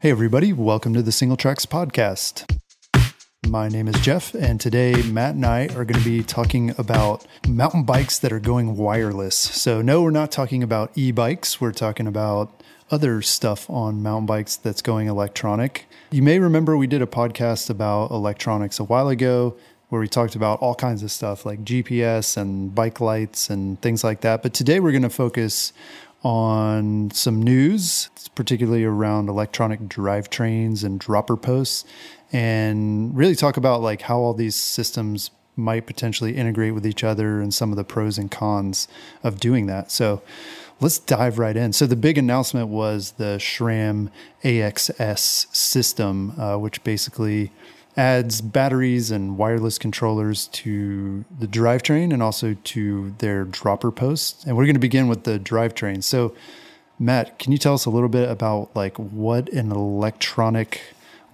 Hey, everybody, welcome to the Singletracks Podcast. My name is Jeff, and today Matt and I are going to be talking about mountain bikes that are going wireless. So, no, we're not talking about e bikes, we're talking about other stuff on mountain bikes that's going electronic. You may remember we did a podcast about electronics a while ago where we talked about all kinds of stuff like GPS and bike lights and things like that. But today we're going to focus on some news, particularly around electronic drivetrains and dropper posts, and really talk about like how all these systems might potentially integrate with each other and some of the pros and cons of doing that. So let's dive right in. So the big announcement was the SRAM AXS system, uh, which basically adds batteries and wireless controllers to the drivetrain and also to their dropper posts. And we're going to begin with the drivetrain. So, Matt, can you tell us a little bit about like what an electronic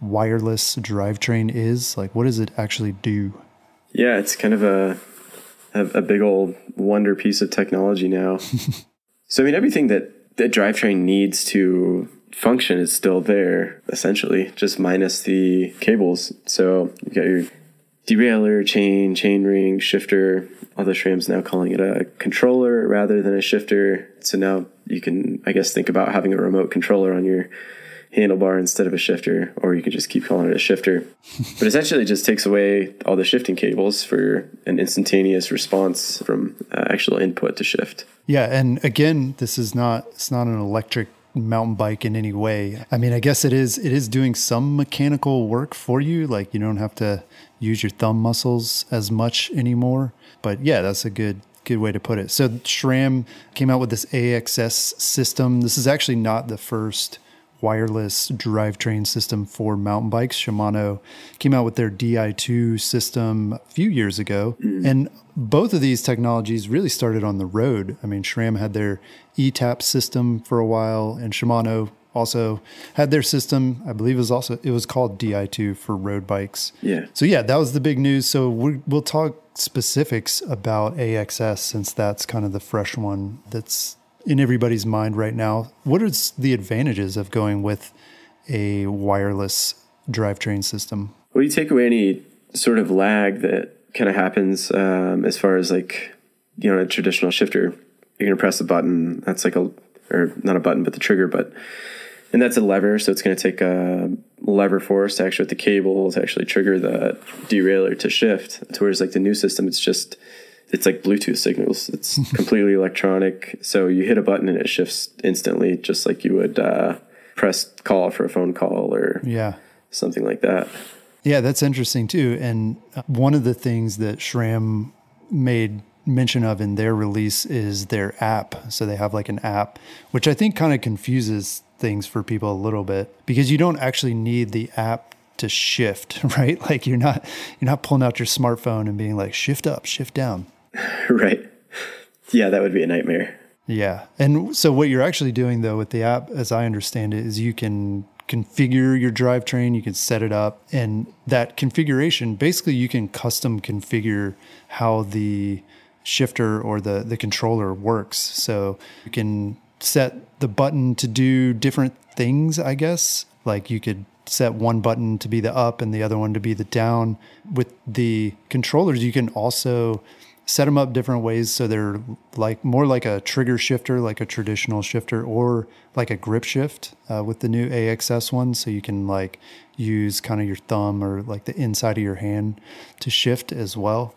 wireless drivetrain is? Like, what does it actually do? Yeah, it's kind of a a, a big old wonder piece of technology now. so, I mean, everything that that drivetrain needs to function is still there essentially, just minus the cables. So you got your derailleur, chain, chain ring, shifter. All the SRAM's now calling it a controller rather than a shifter. So now you can, I guess, think about having a remote controller on your handlebar instead of a shifter, or you can just keep calling it a shifter. but essentially, it just takes away all the shifting cables for an instantaneous response from uh, actual input to shift. Yeah, and again, this is not it's not an electric mountain bike in any way. I mean, I guess it is it is doing some mechanical work for you. Like you don't have to use your thumb muscles as much anymore. But yeah, that's a good good way to put it. So SRAM came out with this AXS system. This is actually not the first wireless drivetrain system for mountain bikes. Shimano came out with their Di2 system a few years ago. Mm. And both of these technologies really started on the road. I mean, SRAM had their eTap system for a while, and Shimano also had their system. I believe it was also it was called Di2 for road bikes. Yeah. So yeah, that was the big news. So we, we'll talk specifics about AXS since that's kind of the fresh one that's in everybody's mind right now. What are the advantages of going with a wireless drivetrain system? Well, you take away any sort of lag that kind of happens um, as far as like you know a traditional shifter. You're gonna press a button. That's like a or not a button, but the trigger. But and that's a lever, so it's gonna take a lever force to actually with the cable to actually trigger the derailleur to shift. Whereas like the new system, it's just it's like Bluetooth signals. It's completely electronic. So you hit a button and it shifts instantly, just like you would uh, press call for a phone call or yeah something like that. Yeah, that's interesting too. And one of the things that SRAM made mention of in their release is their app. So they have like an app, which I think kind of confuses things for people a little bit because you don't actually need the app to shift, right? Like you're not you're not pulling out your smartphone and being like shift up, shift down. right. Yeah, that would be a nightmare. Yeah. And so what you're actually doing though with the app as I understand it is you can configure your drivetrain, you can set it up, and that configuration basically you can custom configure how the shifter or the the controller works. So you can set the button to do different things, I guess. Like you could set one button to be the up and the other one to be the down. With the controllers, you can also set them up different ways so they're like more like a trigger shifter like a traditional shifter or like a grip shift uh, with the new AXS one. So you can like use kind of your thumb or like the inside of your hand to shift as well.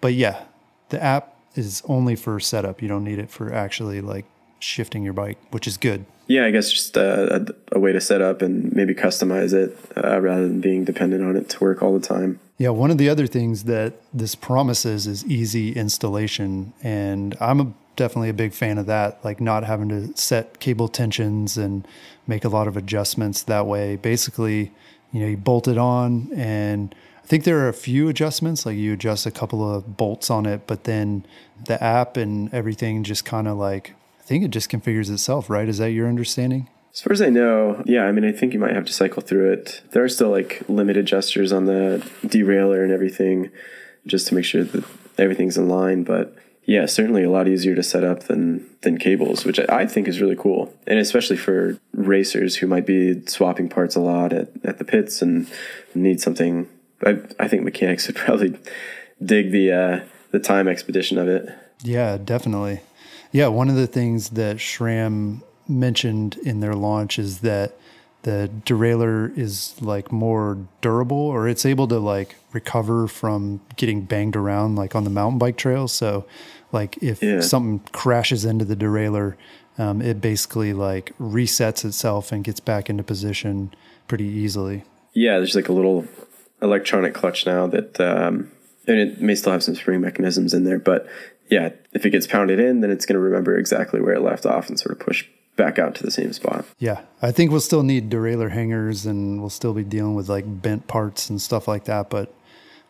But yeah the app is only for setup. You don't need it for actually like shifting your bike which is good. Yeah i guess just a, a way to set up and maybe customize it uh, rather than being dependent on it to work all the time yeah, one of the other things that this promises is easy installation. And I'm a, definitely a big fan of that, like not having to set cable tensions and make a lot of adjustments that way. Basically, you know, you bolt it on and I think there are a few adjustments, like you adjust a couple of bolts on it, but then the app and everything just kind of like, I think it just configures itself, right? Is that your understanding? As far as I know, yeah, I mean, I think you might have to cycle through it. There are still like limited gestures on the derailleur and everything just to make sure that everything's in line. But yeah, certainly a lot easier to set up than than cables, which I think is really cool, and especially for racers who might be swapping parts a lot at, at the pits and need something. I I think mechanics would probably dig the uh, the time expedition of it. Yeah, definitely. Yeah, one of the things that SRAM mentioned in their launch is that the derailleur is like more durable or it's able to like recover from getting banged around like on the mountain bike trails. So like if yeah. something crashes into the derailleur, um, it basically like resets itself and gets back into position pretty easily. Yeah, there's like a little electronic clutch now that, um, and it may still have some spring mechanisms in there, but yeah, if it gets pounded in, then it's going to remember exactly where it left off and sort of push back out to the same spot. Yeah, I think we'll still need derailleur hangers and we'll still be dealing with like bent parts and stuff like that, but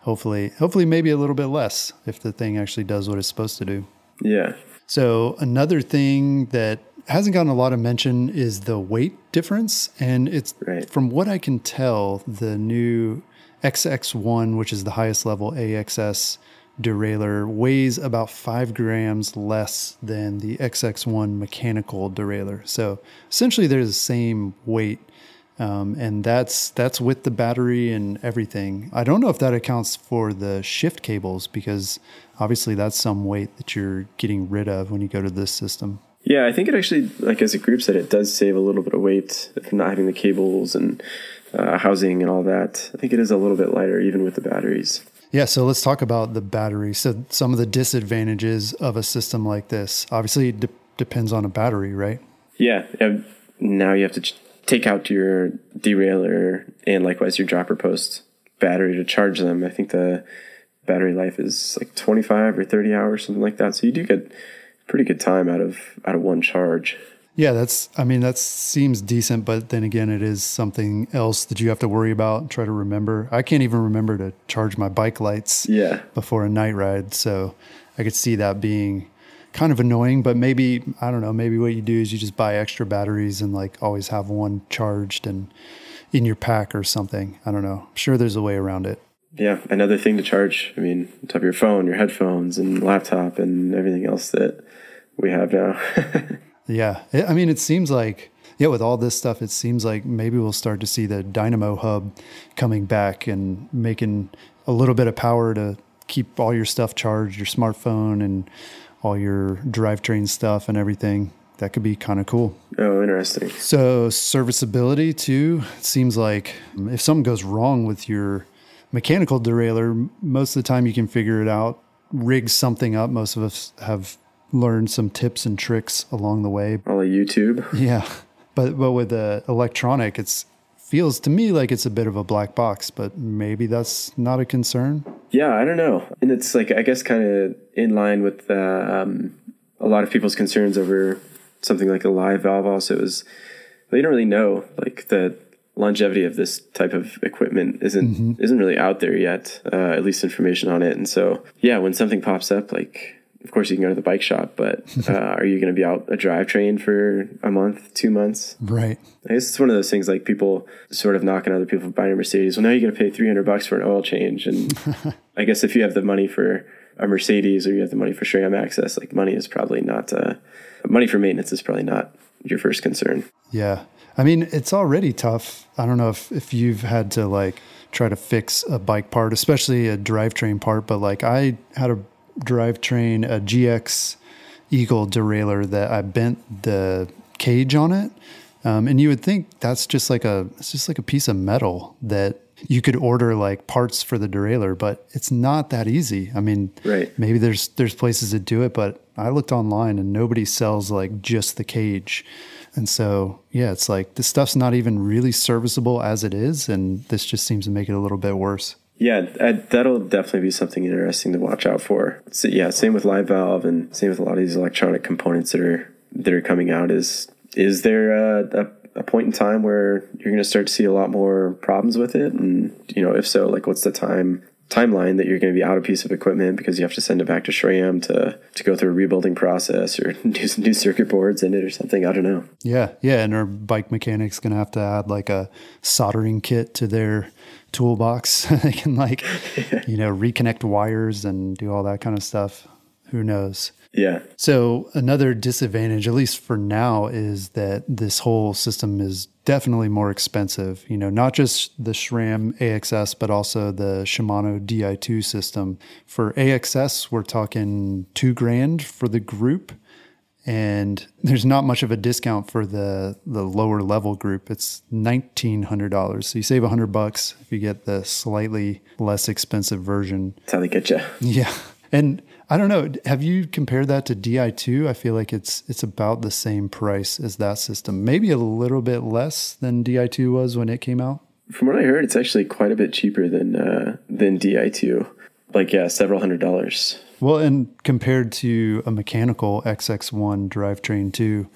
hopefully hopefully maybe a little bit less if the thing actually does what it's supposed to do. Yeah. So another thing that hasn't gotten a lot of mention is the weight difference and it's right. from what I can tell the new XX1 which is the highest level AXS derailleur weighs about five grams less than the XX1 mechanical derailleur. So essentially, they're the same weight, um, and that's that's with the battery and everything. I don't know if that accounts for the shift cables because obviously that's some weight that you're getting rid of when you go to this system. Yeah, I think it actually, like as a group said, it does save a little bit of weight from not having the cables and uh, housing and all that. I think it is a little bit lighter even with the batteries. Yeah, so let's talk about the battery. So some of the disadvantages of a system like this. Obviously, it de- depends on a battery, right? Yeah. Now you have to ch- take out your derailleur and likewise your dropper post battery to charge them. I think the battery life is like 25 or 30 hours, something like that. So you do get pretty good time out of out of one charge. Yeah, that's, I mean, that seems decent, but then again, it is something else that you have to worry about, and try to remember. I can't even remember to charge my bike lights yeah. before a night ride. So I could see that being kind of annoying, but maybe, I don't know, maybe what you do is you just buy extra batteries and like always have one charged and in your pack or something. I don't know. I'm sure there's a way around it. Yeah, another thing to charge. I mean, top of your phone, your headphones, and laptop, and everything else that we have now. Yeah. I mean, it seems like, yeah, with all this stuff, it seems like maybe we'll start to see the Dynamo Hub coming back and making a little bit of power to keep all your stuff charged, your smartphone and all your drivetrain stuff and everything. That could be kind of cool. Oh, interesting. So, serviceability too. Seems like um, if something goes wrong with your mechanical derailleur, most of the time you can figure it out, rig something up. Most of us have learned some tips and tricks along the way. All of YouTube. Yeah. But but with the electronic, it's feels to me like it's a bit of a black box, but maybe that's not a concern. Yeah, I don't know. And it's like I guess kind of in line with uh, um, a lot of people's concerns over something like a live valve also is they don't really know like the longevity of this type of equipment isn't mm-hmm. isn't really out there yet uh, at least information on it and so yeah when something pops up like of course you can go to the bike shop, but uh, are you going to be out a drivetrain for a month, two months? Right. I guess it's one of those things like people sort of knocking other people for buying a Mercedes. Well, now you're going to pay 300 bucks for an oil change. And I guess if you have the money for a Mercedes or you have the money for SRAM AXS, like money is probably not, uh, money for maintenance is probably not your first concern. Yeah. I mean, it's already tough. I don't know if, if you've had to like try to fix a bike part, especially a drivetrain part, but like I had a drivetrain, a GX Eagle derailleur that I bent the cage on it. Um, and you would think that's just like a it's just like a piece of metal that you could order like parts for the derailleur, but it's not that easy. I mean, right. maybe there's there's places that do it, but I looked online and nobody sells like just the cage. And so, yeah, it's like this stuff's not even really serviceable as it is, and this just seems to make it a little bit worse. Yeah, that'll definitely be something interesting to watch out for. So, yeah, same with live valve and same with a lot of these electronic components that are that are coming out. Is is there a, a a point in time where you're going to start to see a lot more problems with it? And, you know, if so, like what's the time timeline that you're going to be out a piece of equipment because you have to send it back to SRAM to, to go through a rebuilding process or do some new circuit boards in it or something. I don't know. Yeah. Yeah. And our bike mechanic's going to have to add like a soldering kit to their toolbox. they can like, you know, reconnect wires and do all that kind of stuff. Who knows? Yeah. So another disadvantage, at least for now, is that this whole system is definitely more expensive. You know, not just the SRAM AXS, but also the Shimano Di2 system. For AXS, we're talking two grand for the group. And there's not much of a discount for the the lower level group. It's nineteen hundred dollars. So you save a hundred bucks if you get the slightly less expensive version. That's how they get you. Yeah. And I don't know. Have you compared that to Di2? I feel like it's it's about the same price as that system. Maybe a little bit less than Di2 was when it came out. From what I heard, it's actually quite a bit cheaper than uh, than Di2. Like yeah, several hundred dollars. Well, and compared to a mechanical XX1 drivetrain too,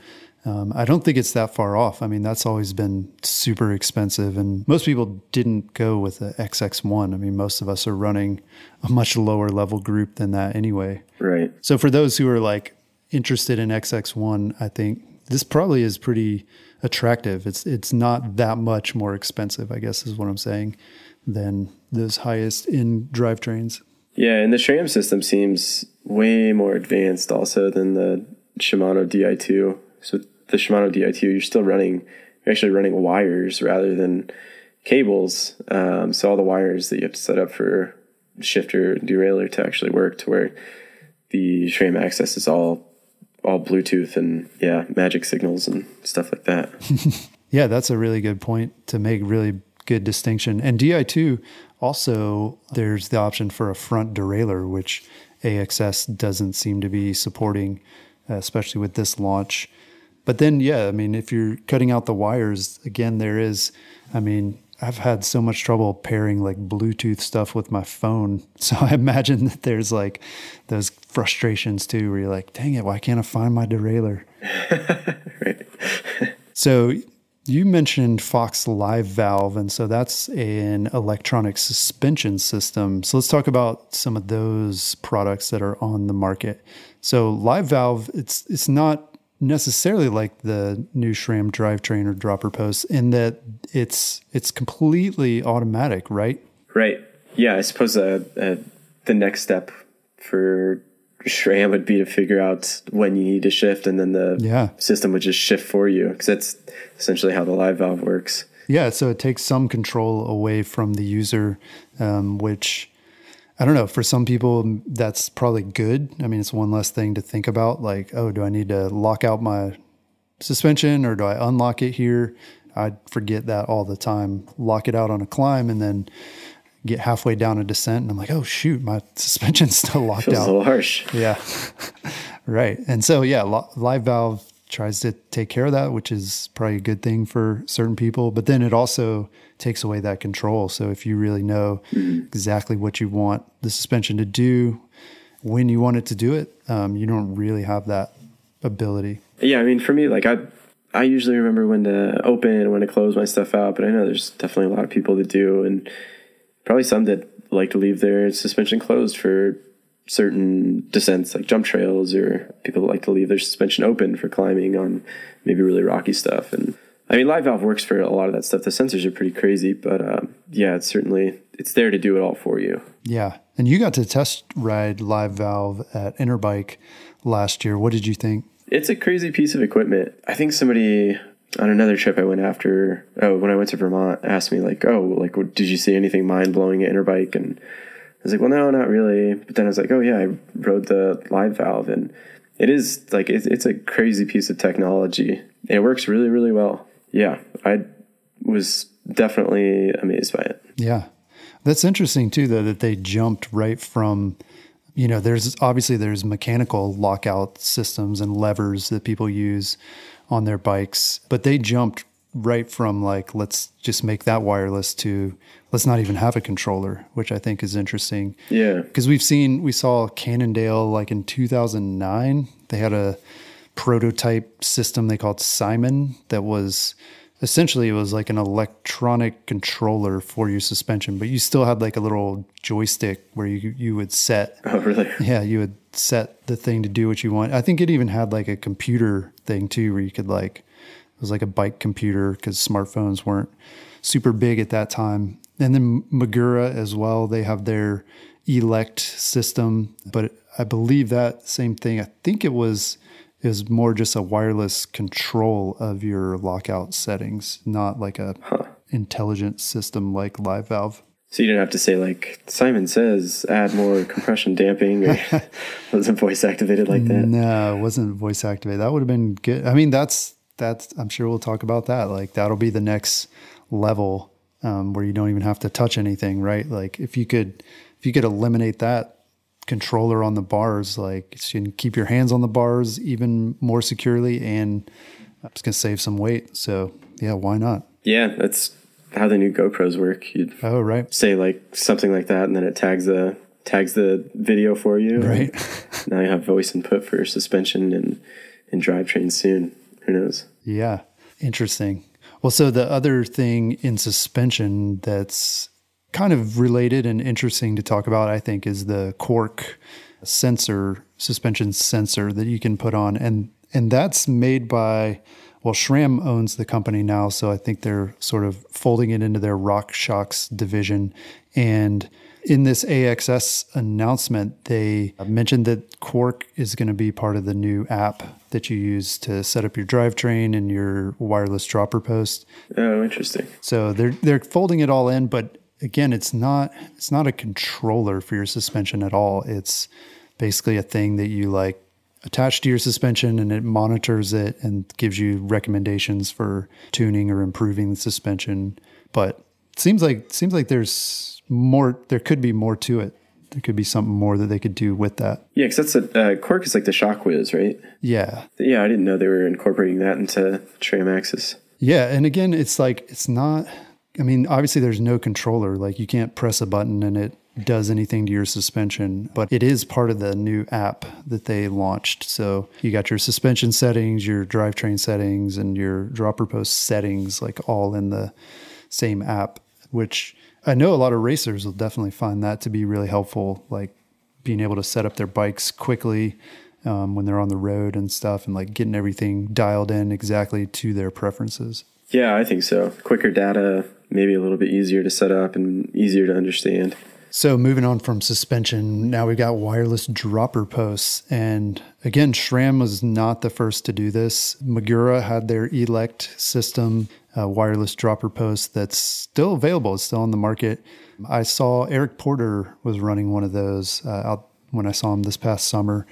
um, I don't think it's that far off. I mean, that's always been super expensive, and most people didn't go with the XX1. I mean, most of us are running a much lower level group than that anyway. Right. So for those who are like interested in XX1, I think this probably is pretty attractive. It's it's not that much more expensive, I guess is what I'm saying, than those highest in drivetrains. Yeah, and the SRAM system seems way more advanced also than the Shimano Di2. So the Shimano Di2, you're still running, you're actually running wires rather than cables. Um, so all the wires that you have to set up for shifter and derailleur to actually work to where the SRAM AXS is all all Bluetooth and yeah, magic signals and stuff like that. yeah, that's a really good point to make really good distinction. And Di2 also there's the option for a front derailleur which AXS doesn't seem to be supporting especially with this launch. But then yeah, I mean if you're cutting out the wires again there is I mean I've had so much trouble pairing like Bluetooth stuff with my phone. So I imagine that there's like those frustrations too, where you're like, dang it, why can't I find my derailleur? right. so you mentioned Fox Live Valve, and so that's an electronic suspension system. So let's talk about some of those products that are on the market. So Live Valve, it's it's not necessarily like the new SRAM drivetrain or dropper post in that it's it's completely automatic, right? Right. Yeah, I suppose uh, uh, the next step for SRAM would be to figure out when you need to shift, and then the yeah. system would just shift for you because that's essentially how the live valve works. Yeah, so it takes some control away from the user, um, which I don't know. For some people, that's probably good. I mean, it's one less thing to think about. Like, oh, do I need to lock out my suspension or do I unlock it here? I forget that all the time. Lock it out on a climb and then get halfway down a descent, and I'm like, oh shoot, my suspension's still locked Feels out. A little harsh. Yeah, right. And so yeah, live valve tries to take care of that, which is probably a good thing for certain people. But then it also takes away that control. So if you really know mm-hmm. exactly what you want the suspension to do, when you want it to do it, um, you don't really have that ability. Yeah, I mean, for me, like I, I usually remember when to open and when to close my stuff out. But I know there's definitely a lot of people that do, and probably some that like to leave their suspension closed for certain descents like jump trails or people like to leave their suspension open for climbing on maybe really rocky stuff. And i mean live valve works for a lot of that stuff. The sensors are pretty crazy but um, yeah it's certainly it's there to do it all for you. Yeah. And you got to test ride live valve at interbike last year. What did you think? It's a crazy piece of equipment. I think somebody on another trip I went after, oh, when I went to Vermont, asked me like, oh, like, did you see anything mind blowing at Interbike? And I was like, well, no, not really. But then I was like, oh yeah, I rode the live valve, and it is like it's, it's a crazy piece of technology, it works really, really well. Yeah, I was definitely amazed by it. Yeah, that's interesting too, though, that they jumped right from. You know, there's obviously there's mechanical lockout systems and levers that people use on their bikes, but they jumped right from like let's just make that wireless to let's not even have a controller, which I think is interesting. Yeah. Because we've seen, we saw Cannondale like in 2009, they had a prototype system they called Simon that was essentially it was like an electronic controller for your suspension, but you still had like a little joystick where you you would set. Oh, really? Yeah, you would set the thing to do what you want. I think it even had like a computer thing too, where you could like it was like a bike computer because smartphones weren't super big at that time. And then Magura as well, they have their elect system, but I believe that same thing. I think it was is more just a wireless control of your lockout settings, not like a huh. intelligent system like Live Valve. So you didn't have to say like Simon says, add more compression damping. Or wasn't voice activated like that. No, it wasn't voice activated. That would have been good. I mean, that's that's. I'm sure we'll talk about that. Like that'll be the next level um, where you don't even have to touch anything, right? Like if you could if you could eliminate that controller on the bars, like you can keep your hands on the bars even more securely, and it's gonna save some weight. So yeah, why not? Yeah, that's how the new GoPros work. You'd oh right, say like something like that, and then it tags the tags the video for you. Right. now you have voice input for suspension and and drivetrain soon. Who knows? Yeah, interesting. Well, so the other thing in suspension that's kind of related and interesting to talk about, I think, is the Quarq sensor, suspension sensor that you can put on. And and that's made by well, SRAM owns the company now, so I think they're sort of folding it into their RockShox division. And in this AXS announcement, they mentioned that Quarq is going to be part of the new app that you use to set up your drivetrain and your wireless dropper post. Oh, interesting. So they're they're folding it all in, but again, it's not it's not a controller for your suspension at all. It's basically a thing that you like attach to your suspension and it monitors it and gives you recommendations for tuning or improving the suspension. But it seems like seems like there's more there could be more to it. There could be something more that they could do with that. Yeah, because that's a uh, Quarq is like the ShockWiz, right? Yeah. Yeah, I didn't know they were incorporating that into SRAM AXS. Yeah, and again, it's like it's not I mean, obviously there's no controller. Like you can't press a button and it does anything to your suspension, but it is part of the new app that they launched. So you got your suspension settings, your drivetrain settings, and your dropper post settings, like all in the same app, which I know a lot of racers will definitely find that to be really helpful, like being able to set up their bikes quickly um, when they're on the road and stuff, and like getting everything dialed in exactly to their preferences. Yeah, I think so. Quicker data, maybe a little bit easier to set up and easier to understand. So moving on from suspension, now we've got wireless dropper posts. And again, SRAM was not the first to do this. Magura had their Elect system, wireless dropper post that's still available. It's still on the market. I saw Eric Porter was running one of those uh, out when I saw him this past summer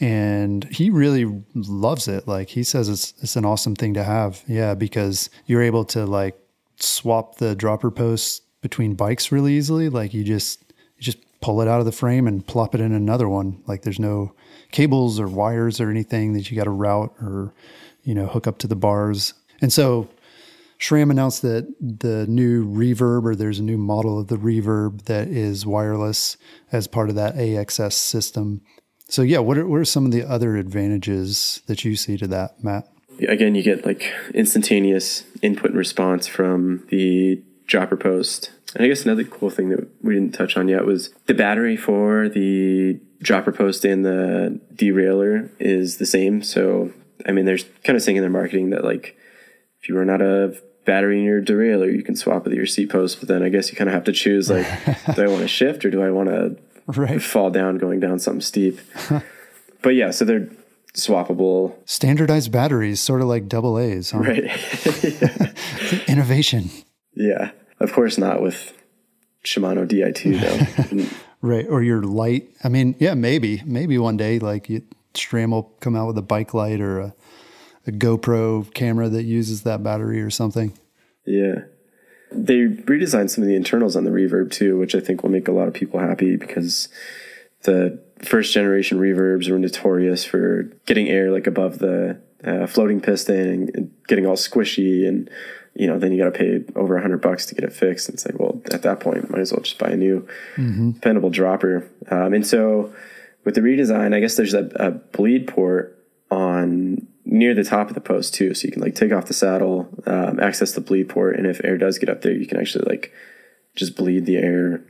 and he really loves it. Like he says it's it's an awesome thing to have. Yeah, because you're able to like swap the dropper posts between bikes really easily. Like you just you just pull it out of the frame and plop it in another one. Like there's no cables or wires or anything that you got to route or you know hook up to the bars. And so SRAM announced that the new reverb or there's a new model of the reverb that is wireless as part of that AXS system. So yeah, what are, what are some of the other advantages that you see to that, Matt? Again, you get like instantaneous input and response from the dropper post. And I guess another cool thing that we didn't touch on yet was the battery for the dropper post and the derailleur is the same. So, I mean, there's kind of saying in their marketing that like if you run out of battery in your derailleur, you can swap it with your seat post. But then I guess you kind of have to choose like, do I want to shift or do I want to right. fall down going down something steep. but yeah, so they're swappable. Standardized batteries, sort of like double A's, huh? Right. Innovation. Yeah. Of course not with Shimano Di2 though. right. Or your light. I mean, yeah, maybe. Maybe one day like you, SRAM will come out with a bike light or a, a GoPro camera that uses that battery or something. Yeah. They redesigned some of the internals on the reverb too, which I think will make a lot of people happy because the first generation reverbs were notorious for getting air like above the uh, floating piston and getting all squishy and you know then you got to pay over a hundred bucks to get it fixed and it's like well at that point might as well just buy a new mm-hmm. dependable dropper um, and so with the redesign i guess there's a, a bleed port on near the top of the post too, so you can like take off the saddle, um, access the bleed port, and if air does get up there, you can actually like just bleed the air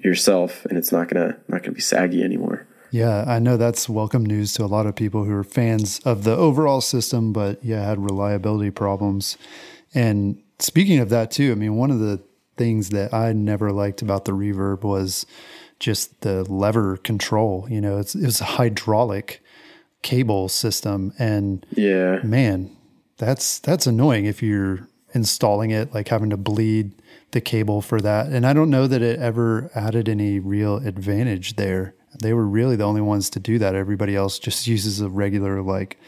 yourself, and it's not gonna not gonna be saggy anymore. Yeah, I know that's welcome news to a lot of people who are fans of the overall system, but yeah, had reliability problems. And speaking of that too, I mean, one of the things that I never liked about the reverb was just the lever control. You know, it's it was a hydraulic cable system, and Yeah, man, that's that's annoying if you're installing it, like having to bleed the cable for that. And I don't know that it ever added any real advantage there. They were really the only ones to do that. Everybody else just uses a regular like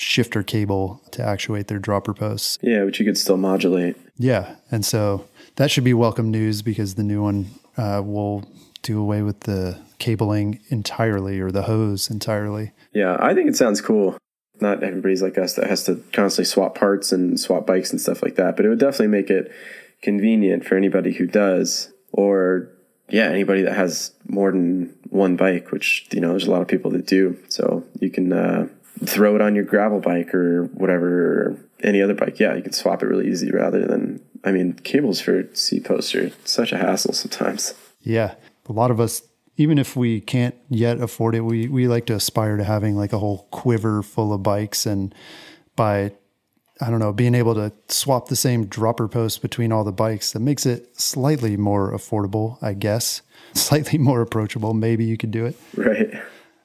shifter cable to actuate their dropper posts. yeah, but you could still modulate. Yeah, and so that should be welcome news because the new one uh, will do away with the cabling entirely or the hose entirely. Yeah, I think it sounds cool. Not everybody's like us that has to constantly swap parts and swap bikes and stuff like that, but it would definitely make it convenient for anybody who does, or yeah, anybody that has more than one bike, which you know there's a lot of people that do. So you can uh, throw it on your gravel bike or whatever, or any other bike. Yeah, you can swap it really easy rather than. I mean, cables for seat posts are such a hassle sometimes. Yeah. A lot of us, even if we can't yet afford it, we, we like to aspire to having like a whole quiver full of bikes. And by, I don't know, being able to swap the same dropper post between all the bikes, that makes it slightly more affordable, I guess, slightly more approachable. Maybe you could do it, Right.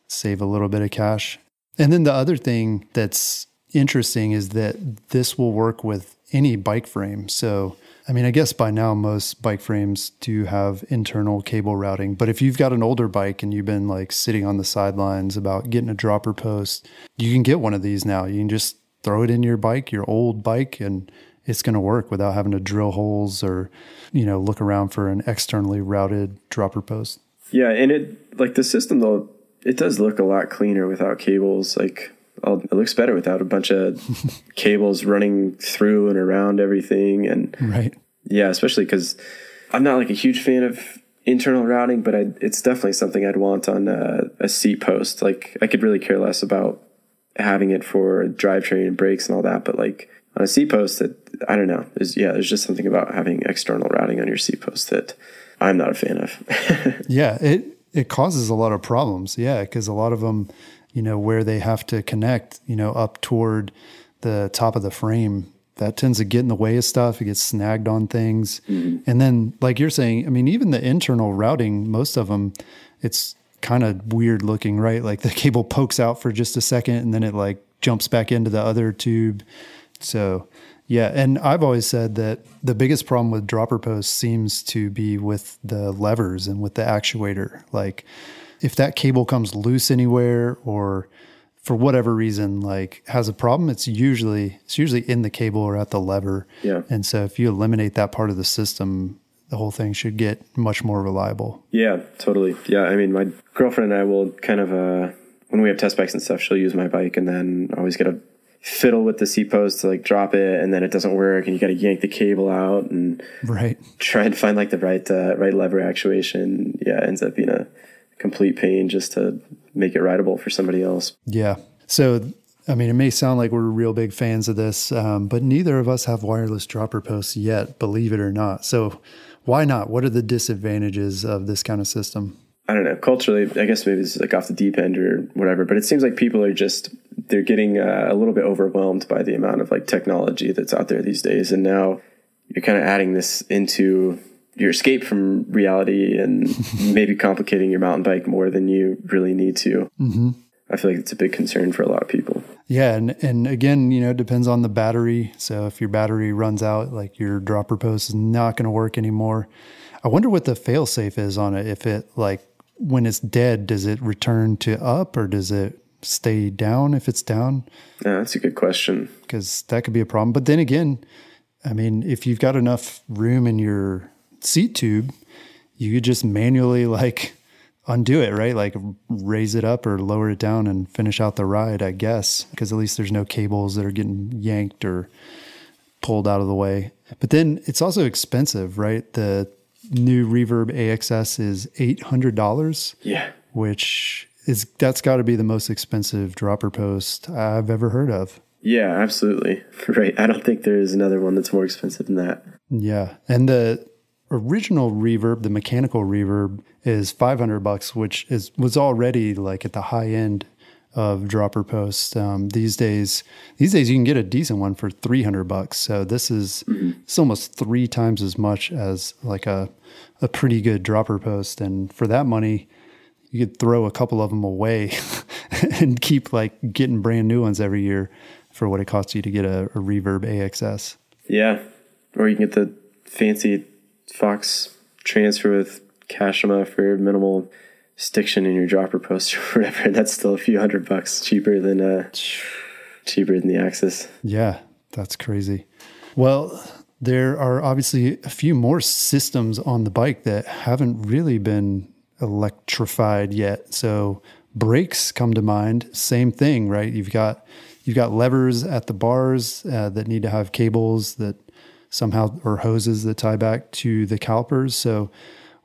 save a little bit of cash. And then the other thing that's interesting is that this will work with any bike frame. So, I mean, I guess by now most bike frames do have internal cable routing, but if you've got an older bike and you've been like sitting on the sidelines about getting a dropper post, you can get one of these now. You can just throw it in your bike, your old bike, and it's going to work without having to drill holes or, you know, look around for an externally routed dropper post. Yeah, and it like the system though, it does look a lot cleaner without cables. Like it looks better without a bunch of cables running through and around everything. And Right. yeah, especially because I'm not like a huge fan of internal routing, but I, it's definitely something I'd want on a, a seat post. Like I could really care less about having it for drivetrain and brakes and all that, but like on a seat post, that I don't know. There's yeah, there's just something about having external routing on your seat post that I'm not a fan of. Yeah, it it causes a lot of problems. Yeah, because a lot of them, you know, where they have to connect, you know, up toward the top of the frame, that tends to get in the way of stuff. It gets snagged on things, mm-hmm. and then, like you're saying, I mean, even the internal routing, most of them, it's kind of weird looking, right? Like the cable pokes out for just a second, and then it like jumps back into the other tube. So, yeah, and I've always said that the biggest problem with dropper posts seems to be with the levers and with the actuator. Like, if that cable comes loose anywhere or for whatever reason like has a problem, it's usually it's usually in the cable or at the lever. Yeah. And so if you eliminate that part of the system, the whole thing should get much more reliable. Yeah, totally. Yeah, I mean, my girlfriend and I will kind of, uh, when we have test bikes and stuff, she'll use my bike and then always get to fiddle with the seat post to like drop it and then it doesn't work and you got to yank the cable out and Right. try and find like the right, uh, right lever actuation. Yeah, it ends up being a complete pain just to make it rideable for somebody else. Yeah. So, I mean, it may sound like we're real big fans of this, um, but neither of us have wireless dropper posts yet, believe it or not. So, why not? What are the disadvantages of this kind of system? I don't know. Culturally, I guess maybe it's like off the deep end or whatever, but it seems like people are just they're getting uh, a little bit overwhelmed by the amount of like technology that's out there these days, and now you're kind of adding this into your escape from reality and maybe complicating your mountain bike more than you really need to. Mm-hmm. I feel like it's a big concern for a lot of people. Yeah, and and again, you know, it depends on the battery. So if your battery runs out, like your dropper post is not going to work anymore. I wonder what the fail safe is on it. If it like when it's dead, does it return to up or does it stay down if it's down? Yeah, that's a good question. because that could be a problem. But then again, I mean, if you've got enough room in your seat tube, you could just manually like undo it, right? Like raise it up or lower it down and finish out the ride, I guess, because at least there's no cables that are getting yanked or pulled out of the way. But then it's also expensive, right? The new Reverb AXS is $800 Yeah. which is that's got to be the most expensive dropper post I've ever heard of. Yeah, absolutely. Right. I don't think there is another one that's more expensive than that. Yeah. And the original reverb, the mechanical reverb is 500 bucks, which is was already like at the high end of dropper posts. Um, these days, these days you can get a decent one for 300 bucks. So this is mm-hmm. it's almost three times as much as like a a pretty good dropper post. And for that money, you could throw a couple of them away and keep like getting brand new ones every year for what it costs you to get a, a reverb AXS. Yeah. Or you can get the fancy Fox transfer with Kashima for minimal stiction in your dropper post or whatever. That's still a few hundred bucks cheaper than uh cheaper than the AXS. Yeah, that's crazy. Well, there are obviously a few more systems on the bike that haven't really been electrified yet. So brakes come to mind. Same thing, right? You've got you've got levers at the bars uh, that need to have cables that somehow or hoses that tie back to the calipers. So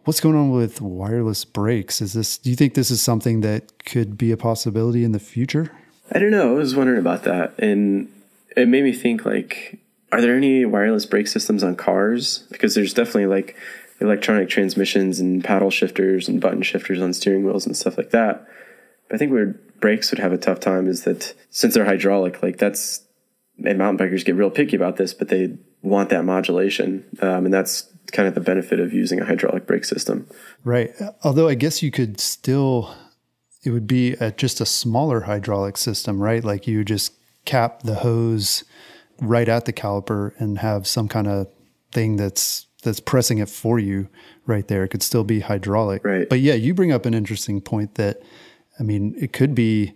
what's going on with wireless brakes? Is this do you think this is something that could be a possibility in the future? I don't know. I was wondering about that and it made me think like are there any wireless brake systems on cars? Because there's definitely like electronic transmissions and paddle shifters and button shifters on steering wheels and stuff like that. But I think where brakes would have a tough time is that since they're hydraulic, like that's and mountain bikers get real picky about this, but they want that modulation, um, and that's kind of the benefit of using a hydraulic brake system. Right. Although I guess you could still, it would be a, just a smaller hydraulic system, right? Like you just cap the hose right at the caliper and have some kind of thing that's that's pressing it for you right there. It could still be hydraulic. Right. But yeah, you bring up an interesting point that I mean, it could be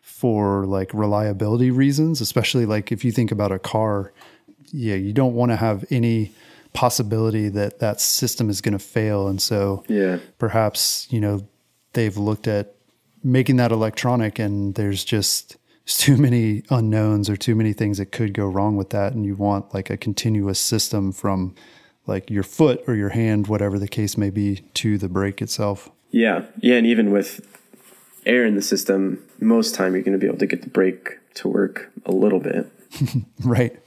for like reliability reasons, especially like if you think about a car, yeah, you don't want to have any possibility that that system is going to fail and so yeah. perhaps, you know, they've looked at making that electronic and there's just too many unknowns or too many things that could go wrong with that and you want like a continuous system from like your foot or your hand, whatever the case may be, to the brake itself. Yeah. Yeah. And even with air in the system, most time you're going to be able to get the brake to work a little bit. right.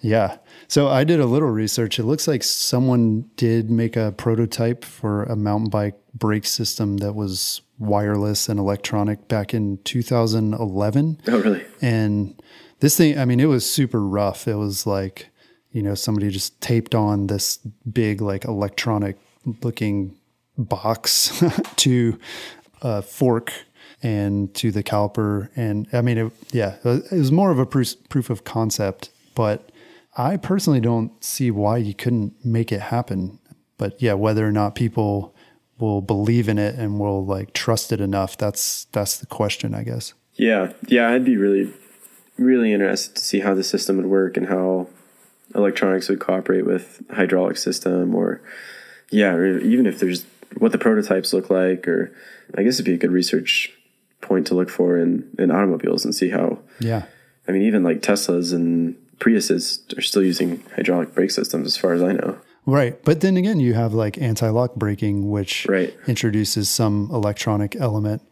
Yeah. So I did a little research. It looks like someone did make a prototype for a mountain bike brake system that was wireless and electronic back in 2011. Oh, really? And this thing, I mean, it was super rough. It was like you know, somebody just taped on this big, like electronic looking box to a fork and to the caliper. And I mean, it, yeah, it was more of a proof, proof of concept, but I personally don't see why you couldn't make it happen. But yeah, whether or not people will believe in it and will like trust it enough, that's, that's the question, I guess. Yeah. Yeah. I'd be really, really interested to see how the system would work and how electronics would cooperate with hydraulic system or yeah or even if there's what the prototypes look like or i guess it'd be a good research point to look for in, in automobiles and see how yeah. I mean even like teslas and priuses are still using hydraulic brake systems as far as i know. Right. But then again you have like anti-lock braking which right. introduces some electronic element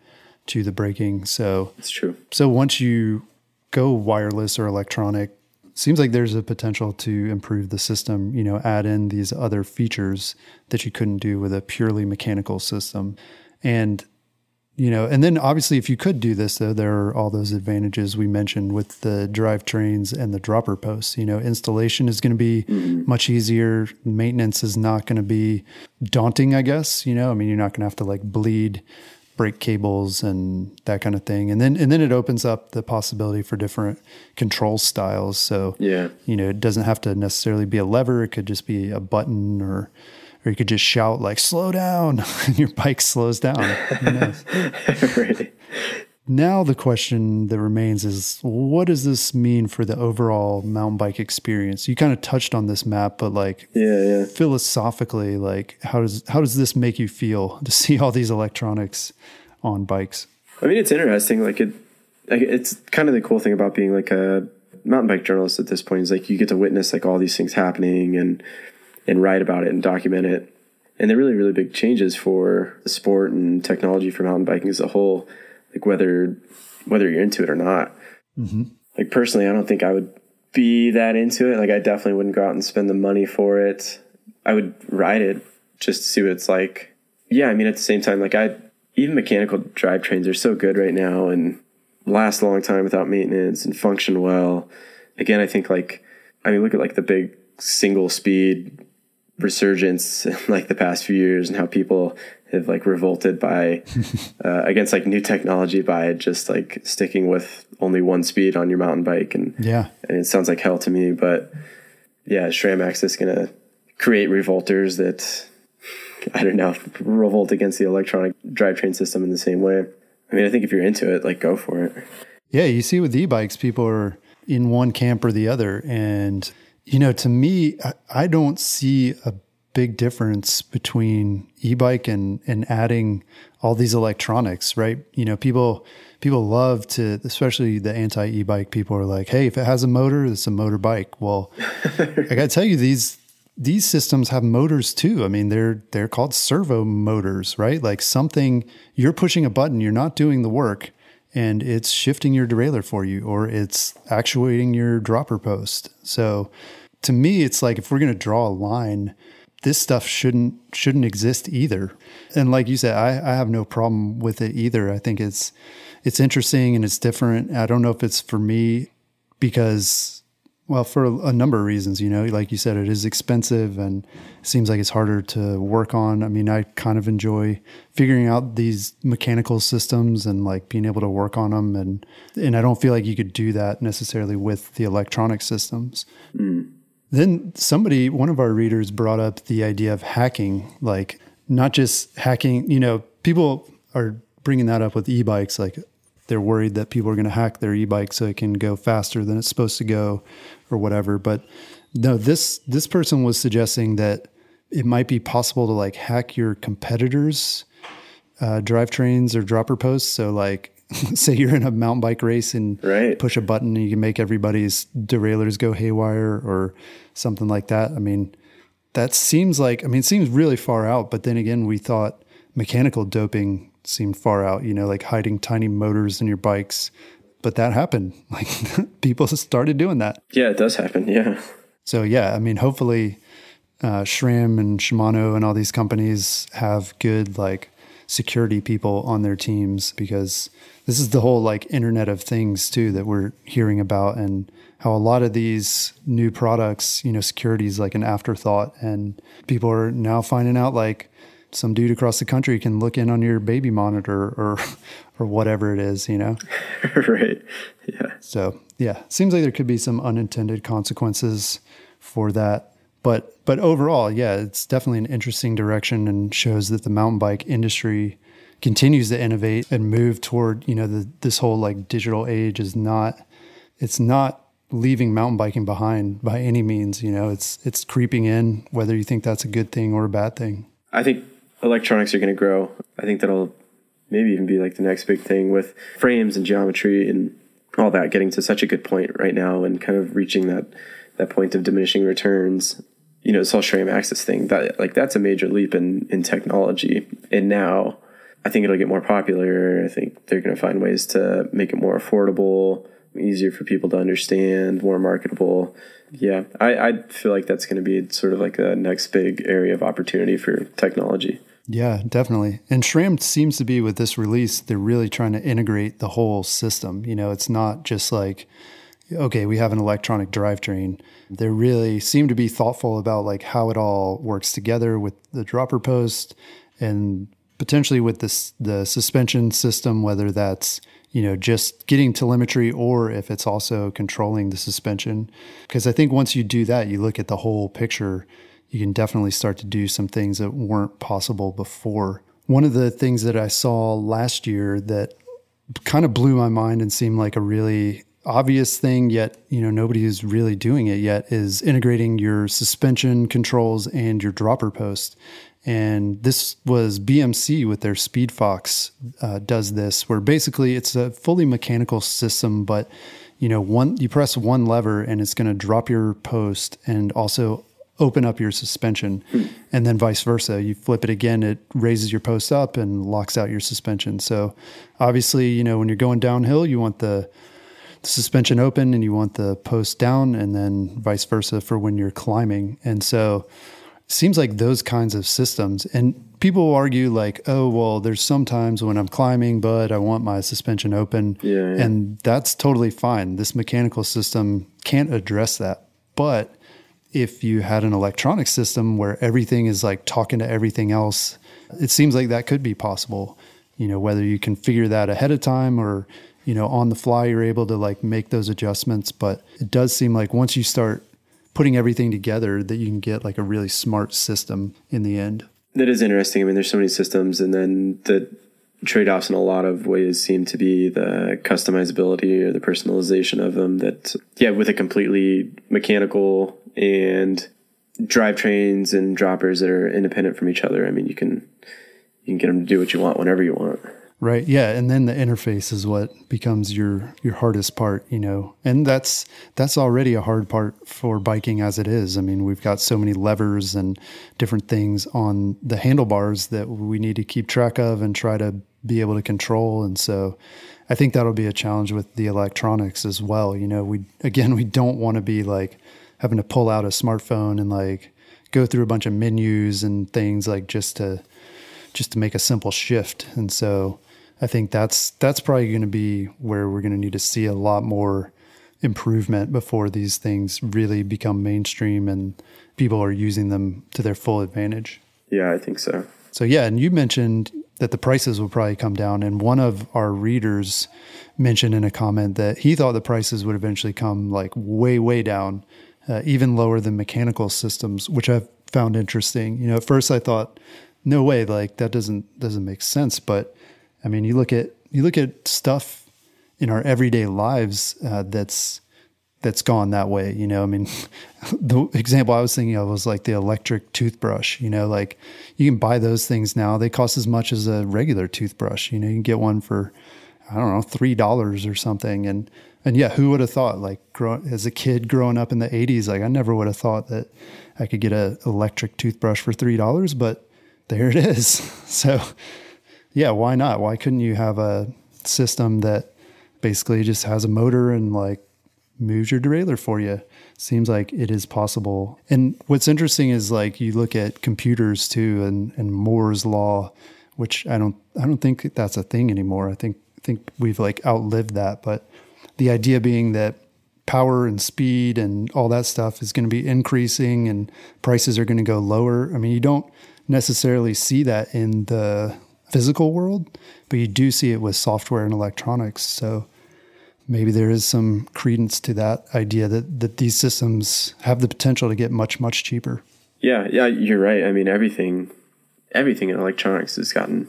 to the braking. So it's true. so once you go wireless or electronic seems like there's a potential to improve the system, you know, add in these other features that you couldn't do with a purely mechanical system. And you know, and then obviously if you could do this though, there are all those advantages we mentioned with the drivetrains and the dropper posts. You know, installation is going to be mm-hmm. much easier. Maintenance is not going to be daunting, I guess. You know, I mean, you're not going to have to like bleed brake cables and that kind of thing. And then and then it opens up the possibility for different control styles. So yeah, you know, it doesn't have to necessarily be a lever. It could just be a button or or you could just shout like slow down and your bike slows down. right now the question that remains is what does this mean for the overall mountain bike experience you kind of touched on this Matt but like yeah, yeah. philosophically like how does how does this make you feel to see all these electronics on bikes i mean it's interesting like it like it's kind of the cool thing about being like a mountain bike journalist at this point is like you get to witness like all these things happening and and write about it and document it and they're really really big changes for the sport and technology for mountain biking as a whole like whether whether you're into it or not. Mm-hmm. like personally, I don't think I would be that into it. Like I definitely wouldn't go out and spend the money for it. I would ride it just to see what it's like. Yeah, I mean at the same time, like I even mechanical drivetrains are so good right now and last a long time without maintenance and function well. Again, I think like I mean look at like the big single speed resurgence in like the past few years and how people have like revolted by uh, against like new technology by just like sticking with only one speed on your mountain bike. And yeah. and it sounds like hell to me but yeah SRAM AXS is gonna create revolters that I don't know revolt against the electronic drivetrain system in the same way. I mean I think if you're into it like go for it. Yeah you see with e-bikes people are in one camp or the other and you know, to me, I, I don't see a big difference between e-bike and and adding all these electronics, right? You know, people people love to, especially the anti e-bike people are like, hey, if it has a motor, it's a motorbike. Well, I got to tell you, these these systems have motors too. I mean, they're they're called servo motors, right? Like something you're pushing a button, you're not doing the work, and it's shifting your derailleur for you or it's actuating your dropper post. So to me, it's like if we're going to draw a line, this stuff shouldn't shouldn't exist either. And like you said, I, I have no problem with it either. I think it's it's interesting and it's different. I don't know if it's for me because well, for a, number of reasons, you know, like you said, it is expensive and seems like it's harder to work on. I mean, I kind of enjoy figuring out these mechanical systems and like being able to work on them, and and I don't feel like you could do that necessarily with the electronic systems. Mm. Then somebody, one of our readers, brought up the idea of hacking, like not just hacking. You know, people are bringing that up with e-bikes, like they're worried that people are going to hack their e-bike so it can go faster than it's supposed to go or whatever. But no this this person was suggesting that it might be possible to like hack your competitors uh, drivetrains or dropper posts. So like say you're in a mountain bike race and right. push a button and you can make everybody's derailleurs go haywire or something like that. I mean that seems like i mean it seems really far out but then again we thought mechanical doping seemed far out, you know, like hiding tiny motors in your bikes. But that happened. Like people started doing that. Yeah, it does happen. Yeah. So, yeah, I mean, hopefully uh, SRAM and Shimano and all these companies have good, like, security people on their teams because this is the whole like internet of things too that we're hearing about and how a lot of these new products you know security is like an afterthought and people are now finding out like some dude across the country can look in on your baby monitor or or whatever it is, you know. right. Yeah. So, yeah, seems like there could be some unintended consequences for that. But but overall, yeah, it's definitely an interesting direction and shows that the mountain bike industry continues to innovate and move toward, you know, the, this whole like digital age is not it's not leaving mountain biking behind by any means, you know. It's it's creeping in whether you think that's a good thing or a bad thing. I think electronics are going to grow. I think that'll maybe even be like the next big thing with frames and geometry and all that getting to such a good point right now and kind of reaching that that point of diminishing returns. You know, this whole AXS thing that like that's a major leap in in technology. And now I think it'll get more popular. I think they're going to find ways to make it more affordable, easier for people to understand, more marketable. Yeah, I, I feel like that's going to be sort of like the next big area of opportunity for technology. Yeah, definitely. And SRAM seems to be with this release, they're really trying to integrate the whole system. You know, it's not just like, okay, we have an electronic drivetrain. They really seem to be thoughtful about like how it all works together with the dropper post and potentially with this the suspension system, whether that's you know just getting telemetry or if it's also controlling the suspension. Because I think once you do that, you look at the whole picture you can definitely start to do some things that weren't possible before. One of the things that I saw last year that kind of blew my mind and seemed like a really obvious thing yet you know nobody is really doing it yet is integrating your suspension controls and your dropper post and this was BMC with their Speedfox uh, does this where basically it's a fully mechanical system but you know one you press one lever and it's going to drop your post and also open up your suspension hmm. and then vice versa you flip it again it raises your post up and locks out your suspension so obviously you know when you're going downhill you want the the suspension open and you want the post down, and then vice versa for when you're climbing. And so it seems like those kinds of systems, and people argue like, oh, well, there's sometimes when I'm climbing, but I want my suspension open. Yeah, yeah. And that's totally fine. This mechanical system can't address that. But if you had an electronic system where everything is like talking to everything else, it seems like that could be possible. You know, whether you can figure that ahead of time or, you know, on the fly, you're able to like make those adjustments. But it does seem like once you start putting everything together, that you can get like a really smart system in the end. That is interesting. I mean, there's so many systems, and then the trade offs in a lot of ways seem to be the customizability or the personalization of them. That, yeah, with a completely mechanical and drivetrains and droppers that are independent from each other, I mean, you can you can get them to do what you want whenever you want. Right. Yeah. And then the interface is what becomes your your hardest part, you know. And that's that's already a hard part for biking as it is. I mean, we've got so many levers and different things on the handlebars that we need to keep track of and try to be able to control. And so I think that'll be a challenge with the electronics as well. You know, we again we don't want to be like having to pull out a smartphone and like go through a bunch of menus and things like just to just to make a simple shift. And so I think that's that's probably going to be where we're going to need to see a lot more improvement before these things really become mainstream and people are using them to their full advantage. Yeah, I think so. So yeah, and you mentioned that the prices will probably come down and one of our readers mentioned in a comment that he thought the prices would eventually come like way way down, uh, even lower than mechanical systems, which I've found interesting. You know, at first I thought no way like that doesn't doesn't make sense, but I mean, you look at you look at stuff in our everyday lives uh, that's that's gone that way. You know, I mean, the example I was thinking of was like the electric toothbrush. You know, like you can buy those things now; they cost as much as a regular toothbrush. You know, you can get one for I don't know three dollars or something, and and yeah, who would have thought? Like, grow, as a kid growing up in the '80s, like I never would have thought that I could get an electric toothbrush for three dollars, but there it is. So yeah, why not? Why couldn't you have a system that basically just has a motor and like moves your derailleur for you? Seems like it is possible. And what's interesting is like you look at computers too and, and Moore's law, which I don't I don't think that's a thing anymore. I think think we've like outlived that. But the idea being that power and speed and all that stuff is going to be increasing and prices are going to go lower. I mean, you don't necessarily see that in the physical world, but you do see it with software and electronics. So maybe there is some credence to that idea that, that these systems have the potential to get much, much cheaper. Yeah, yeah, you're right. I mean, everything, everything in electronics has gotten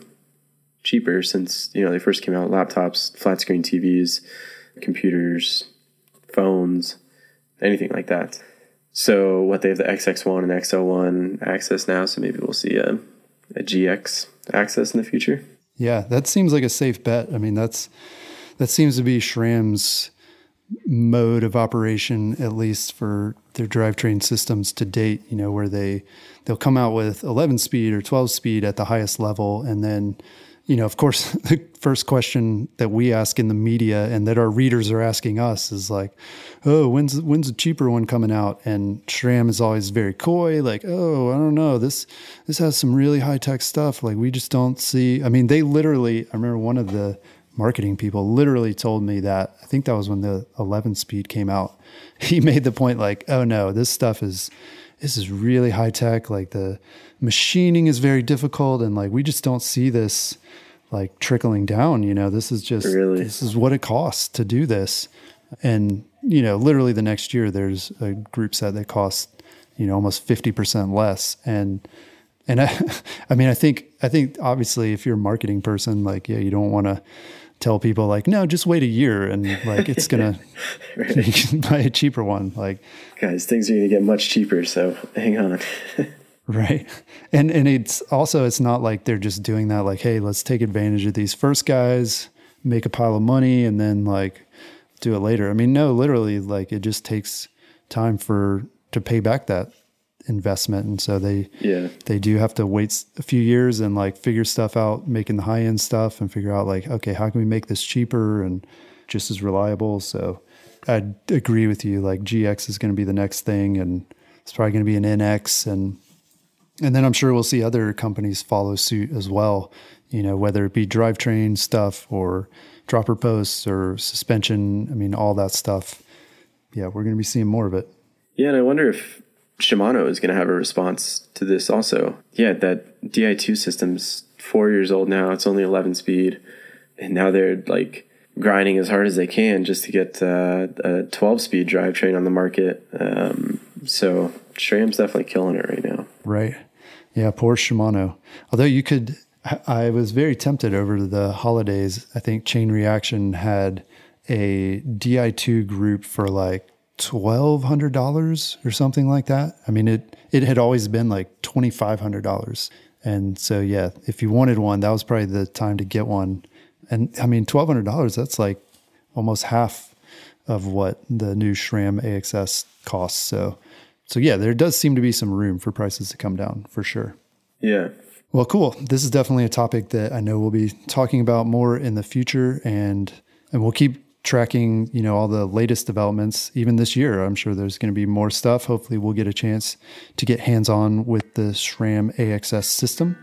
cheaper since you know they first came out. Laptops, flat screen TVs, computers, phones, anything like that. So what they have the XX1 and X01 AXS now, so maybe we'll see a, a GX AXS in the future. Yeah, that seems like a safe bet. I mean, that's that seems to be SRAM's mode of operation, at least for their drivetrain systems to date. You know, where they they'll come out with 11 speed or 12 speed at the highest level, and then you know, of course, the first question that we ask in the media and that our readers are asking us is like, "Oh, when's when's a cheaper one coming out?" And SRAM is always very coy, like, "Oh, I don't know. This this has some really high tech stuff. Like, we just don't see." I mean, they literally. I remember one of the marketing people literally told me that. I think that was when the 11 speed came out. He made the point like, "Oh no, this stuff is." This is really high tech. Like the machining is very difficult, and like we just don't see this like trickling down. You know, this is just Really? this is what it costs to do this. And you know, literally the next year, there's a group set that costs you know almost fifty percent less. And and I, I mean, I think I think obviously, if you're a marketing person, like yeah, you don't want to tell people like no, just wait a year and like it's gonna you buy a cheaper one. Like Guys, things are to get much cheaper, so hang on. Right. And and it's also it's not like they're just doing that like, hey, let's take advantage of these first guys, make a pile of money and then like do it later. I mean, no, literally like it just takes time for to pay back that investment and so they yeah. they do have to wait a few years and like figure stuff out, making the high end stuff and figure out like, okay, how can we make this cheaper and just as reliable? So I agree with you. Like GX is going to be the next thing, and it's probably going to be an NX, and and then I'm sure we'll see other companies follow suit as well. You know, whether it be drivetrain stuff or dropper posts or suspension. I mean, all that stuff. Yeah, we're going to be seeing more of it. Yeah, and I wonder if Shimano is going to have a response to this also. Yeah, that Di2 system's four years old now. It's only 11 speed, and now they're like grinding as hard as they can just to get uh, a 12 speed drivetrain on the market. Um, so SRAM's definitely killing it right now. Right. Yeah, poor Shimano. Although you could, I was very tempted over the holidays. I think Chain Reaction had a Di2 group for like twelve hundred dollars or something like that. I mean, it it had always been like twenty five hundred dollars, and so yeah, if you wanted one, that was probably the time to get one. And I mean, twelve hundred dollars that's like almost half of what the new SRAM AXS costs. So, so yeah, there does seem to be some room for prices to come down for sure. Yeah. Well, cool. This is definitely a topic that I know we'll be talking about more in the future, and and we'll keep tracking, you know, all the latest developments even this year. I'm sure there's going to be more stuff. Hopefully we'll get a chance to get hands-on with the SRAM AXS system.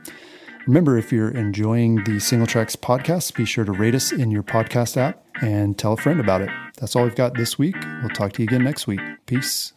Remember, if you're enjoying the Singletracks podcast, be sure to rate us in your podcast app and tell a friend about it. That's all we've got this week. We'll talk to you again next week. Peace.